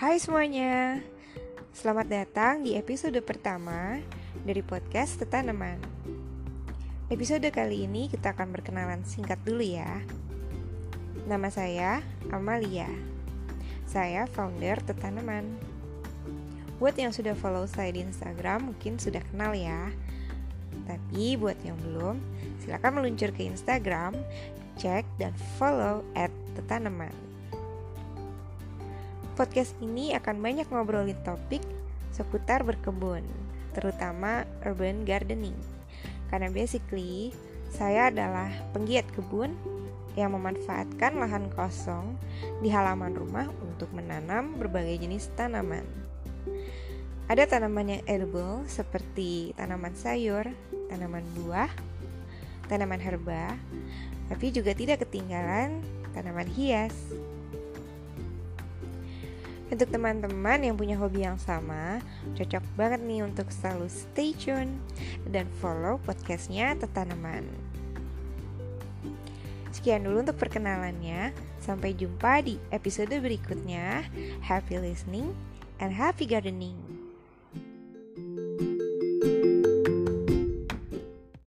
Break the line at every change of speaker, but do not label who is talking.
Hai semuanya, selamat datang di episode pertama dari podcast Tetanaman. Episode kali ini kita akan berkenalan singkat dulu ya. Nama saya Amalia. Saya founder Tetanaman. Buat yang sudah follow saya di Instagram mungkin sudah kenal ya. Tapi buat yang belum, silakan meluncur ke Instagram, cek dan follow at Tetanaman. Podcast ini akan banyak ngobrolin topik seputar berkebun, terutama urban gardening. Karena basically, saya adalah penggiat kebun yang memanfaatkan lahan kosong di halaman rumah untuk menanam berbagai jenis tanaman. Ada tanaman yang edible seperti tanaman sayur, tanaman buah, tanaman herba, tapi juga tidak ketinggalan tanaman hias. Untuk teman-teman yang punya hobi yang sama, cocok banget nih untuk selalu stay tune dan follow podcastnya Tetanaman. Sekian dulu untuk perkenalannya. Sampai jumpa di episode berikutnya. Happy listening and happy gardening.